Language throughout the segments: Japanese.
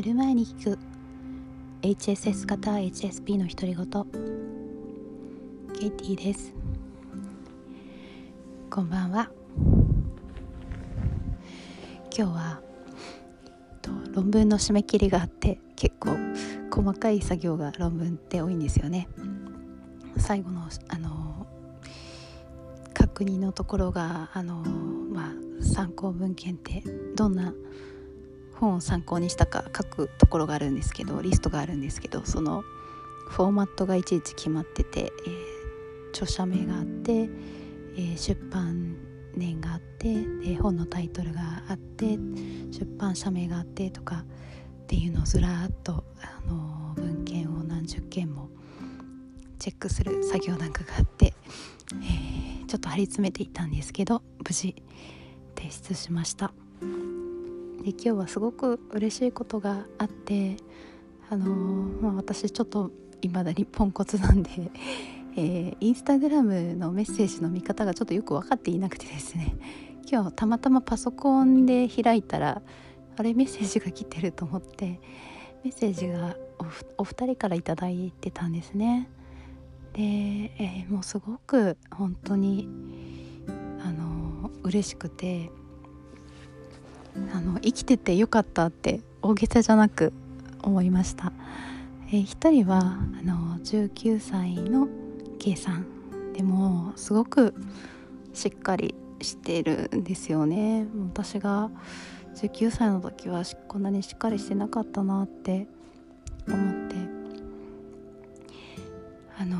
寝る前に聞く。HSS 型 HSP の独り言。ケイティです。こんばんは。今日はと論文の締め切りがあって結構細かい作業が論文って多いんですよね。最後のあの確認のところがあのまあ参考文献ってどんな本を参考にしたか書くところがあるんですけどリストがあるんですけどそのフォーマットがいちいち決まってて、えー、著者名があって、えー、出版年があってで本のタイトルがあって出版社名があってとかっていうのをずらっとあの文献を何十件もチェックする作業なんかがあって、えー、ちょっと張り詰めていたんですけど無事提出しました。で今日はすごく嬉しいことがあってあのー、まあ、私ちょっといまだにポンコツなんで、えー、インスタグラムのメッセージの見方がちょっとよく分かっていなくてですね。今日たまたまパソコンで開いたらあれメッセージが来てると思ってメッセージがお二人から頂いてたんですね。で、えー、もうすごく本当にあの嬉しくてあの生きててよかったって大げさじゃなく思いました、えー、一人はあの19歳の K さんでもすごくしっかりしてるんですよね。私が19歳の時はこんなにしっかりしてなかったなって思って。あの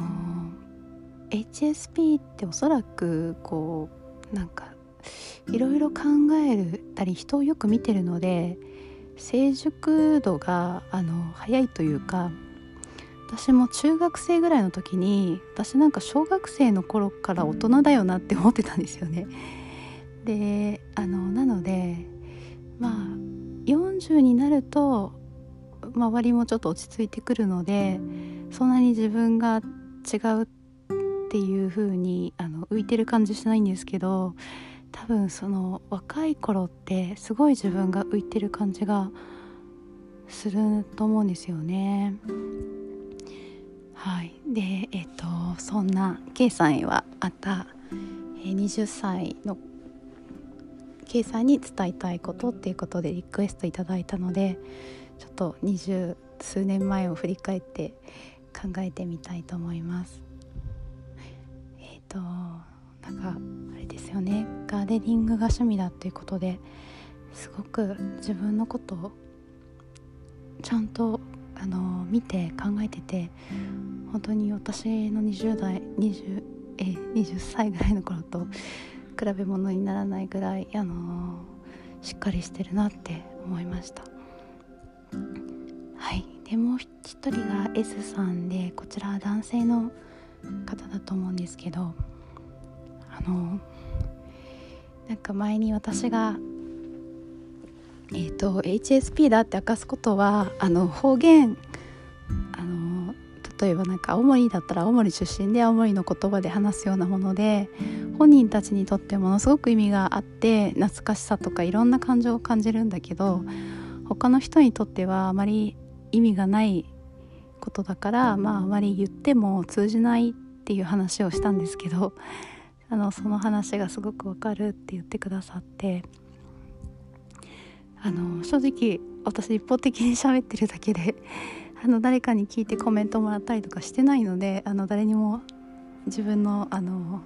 HSP っておそらくこうなんかいろいろ考えるたり人をよく見てるので成熟度があの早いというか私も中学生ぐらいの時に私なんか小学生の頃から大人だよなって思ってたんですよね。であのなのでまあ40になると周りもちょっと落ち着いてくるのでそんなに自分が違うっていう風にあに浮いてる感じしないんですけど多分その若い頃ってすごい自分が浮いてる感じがすると思うんですよね。はい、でえっ、ー、とそんな K さんへはあった、えー、20歳の K さんに伝えたいことっていうことでリクエストいただいたのでちょっと二十数年前を振り返って考えてみたいと思います。えっ、ー、となんかあれですよね。ガーデニングが趣味だっていうことですごく自分のことをちゃんとあの見て考えてて本当に私の20代 20, え20歳ぐらいの頃と比べ物にならないぐらいあのしっかりしてるなって思いました。はい。でもう一人が S さんでこちらは男性の方だと思うんですけどあのなんか前に私がえーと、HSP だって明かすことはあの方言あの例えばなんか青森だったら青森出身で青森の言葉で話すようなもので本人たちにとってものすごく意味があって懐かしさとかいろんな感情を感じるんだけど他の人にとってはあまり意味がないことだからまああまり言っても通じないっていう話をしたんですけどあのその話がすごくわかるって言ってくださってあの正直私一方的に喋ってるだけで あの誰かに聞いてコメントもらったりとかしてないのであの誰にも自分のあの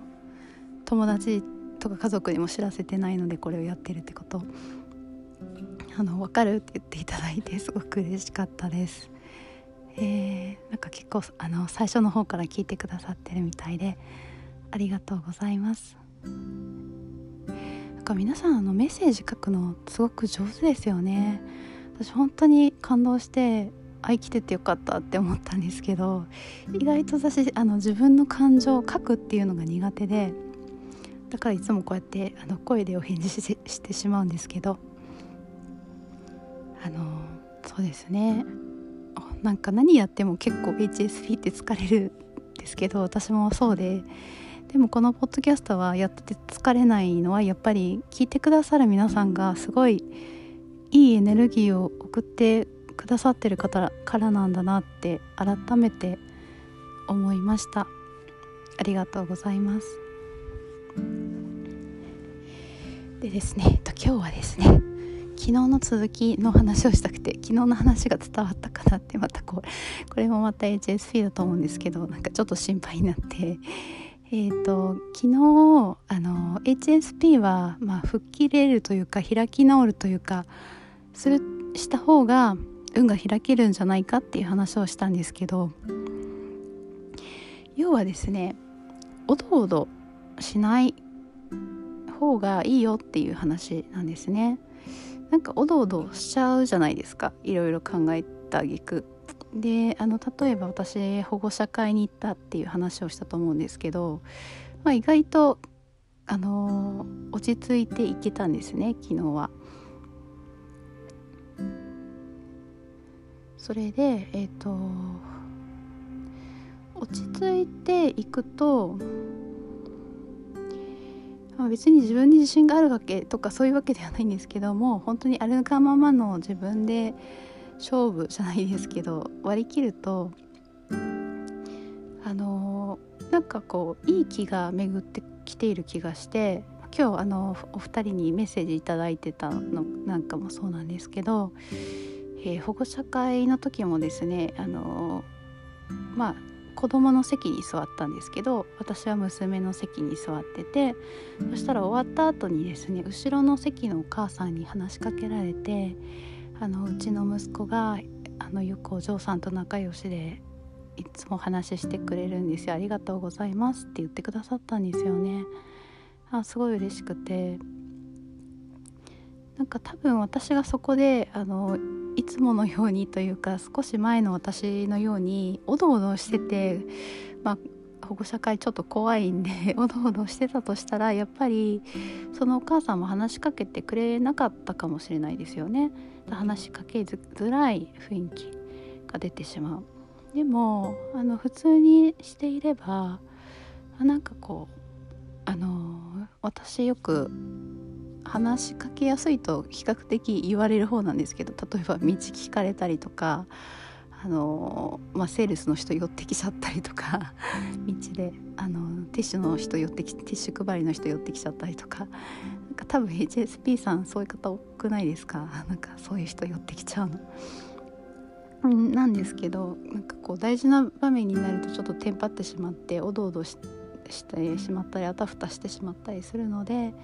友達とか家族にも知らせてないのでこれをやってるってことあの分かるって言っていただいてすごく嬉しかったです。えー、なんか結構あの最初の方から聞いてくださってるみたいでありがとうございます。なんか皆さんあのメッセージ書くのすごく上手ですよね。私本当に感動してあ生きててよかったって思ったんですけど意外と私あの自分の感情を書くっていうのが苦手でだからいつもこうやってあの声でお返事してしまうんですけどあのそうですね。なんか何やっても結構 HSP って疲れるんですけど私もそうででもこのポッドキャストはやってて疲れないのはやっぱり聞いてくださる皆さんがすごいいいエネルギーを送ってくださってる方からなんだなって改めて思いました。ありがとうございます。でですね今日はですね昨日の続きの話をしたくて昨日の話が伝わったかなってまたこうこれもまた HSP だと思うんですけどなんかちょっと心配になってえーと、昨日あの HSP は、まあ、吹っ切れるというか開き直るというかするした方が運が開けるんじゃないかっていう話をしたんですけど要はですねおどおどしない方がいいよっていう話なんですね。なんかおどおどしちゃうじゃないですか。いろいろ考えた挙句であの例えば私保護者会に行ったっていう話をしたと思うんですけど、まあ、意外とあの落ち着いていけたんですね昨日は。それでえっ、ー、と落ち着いていくと、別に自分に自信があるわけとかそういうわけではないんですけども本当にあるがままの自分で勝負じゃないですけど割り切るとあのなんかこういい気が巡ってきている気がして今日あのお二人にメッセージ頂いてたのなんかもそうなんですけど、えー、保護者会の時もですねあのまあ子供の席に座ったんですけど私は娘の席に座っててそしたら終わった後にですね後ろの席のお母さんに話しかけられてあのうちの息子があのよくお嬢さんと仲良しでいつも話してくれるんですよ。ありがとうございますって言ってくださったんですよね。あすごい嬉しくて。なんか多分私がそこであのいつものようにというか少し前の私のようにおどおどしててまあ保護者会ちょっと怖いんで おどおどしてたとしたらやっぱりそのお母さんも話しかけてくれなかったかもしれないですよね。話しかけづらい雰囲気が出てしまう。でもあの普通にしていればなんかこうあの私よく話しかけやすいと比較的言われる方なんですけど例えば道聞かれたりとかあの、まあ、セールスの人寄ってきちゃったりとか 道であのティッシュの人寄ってきティッシュ配りの人寄ってきちゃったりとかか多分 HSP さんそういう方多くないですか？なんかそういう人寄ってきちゃうの。なんですけどなんかこう大事な場面になるとちょっとテンパってしまっておどおどしてしまったりあたふたしてしまったりするので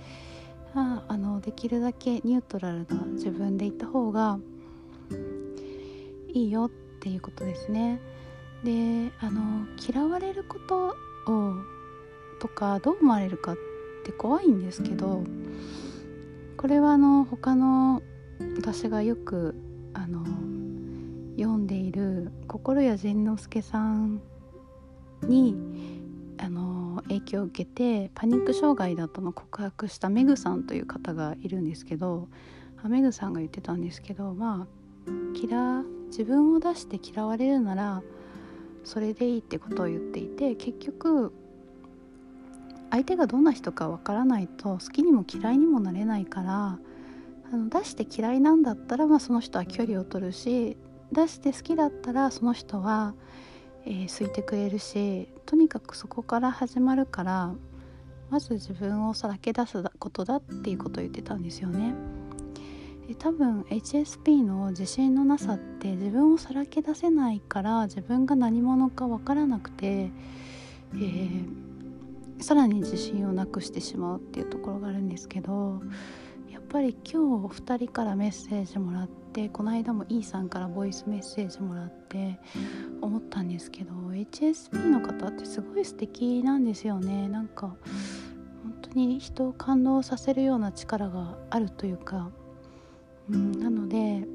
ああのできるだけニュートラルな自分でいた方がいいよっていうことですね。であの嫌われることをとかどう思われるかって怖いんですけどこれはあの他の私がよくあの読んでいる心谷仁之助さんにあの影響を受けてパニック障害だったの告白したメグさんという方がいるんですけどメグさんが言ってたんですけどまあ嫌自分を出して嫌われるならそれでいいってことを言っていて結局相手がどんな人かわからないと好きにも嫌いにもなれないからあの出して嫌いなんだったら、まあ、その人は距離を取るし出して好きだったらその人は、えー、好いてくれるしとにかくそこから始まるからまず自分をさらけ出すことだっていうことを言ってたんですよね。多分 HSP の自信のなさって自分をさらけ出せないから自分が何者か分からなくて、えー、さらに自信をなくしてしまうっていうところがあるんですけどやっぱり今日お二人からメッセージもらってこの間も E さんからボイスメッセージもらって思ったんですけど HSP の方ってすごい素敵なんですよね。なんか本当に人を感動させるような力があるというか、うん、なので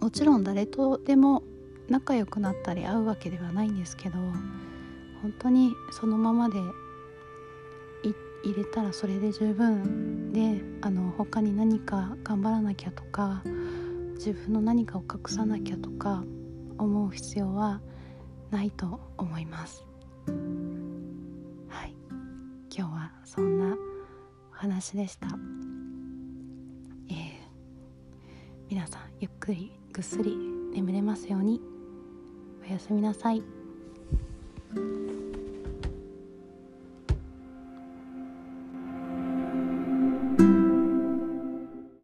もちろん誰とでも仲良くなったり会うわけではないんですけど本当にそのままで入れたらそれで十分であの他に何か頑張らなきゃとか自分の何かを隠さなきゃとか思う必要はないと思います。はい。今日はそんなお話でした、えー、皆さんゆっくりぐっすり眠れますように。おやすみなさい。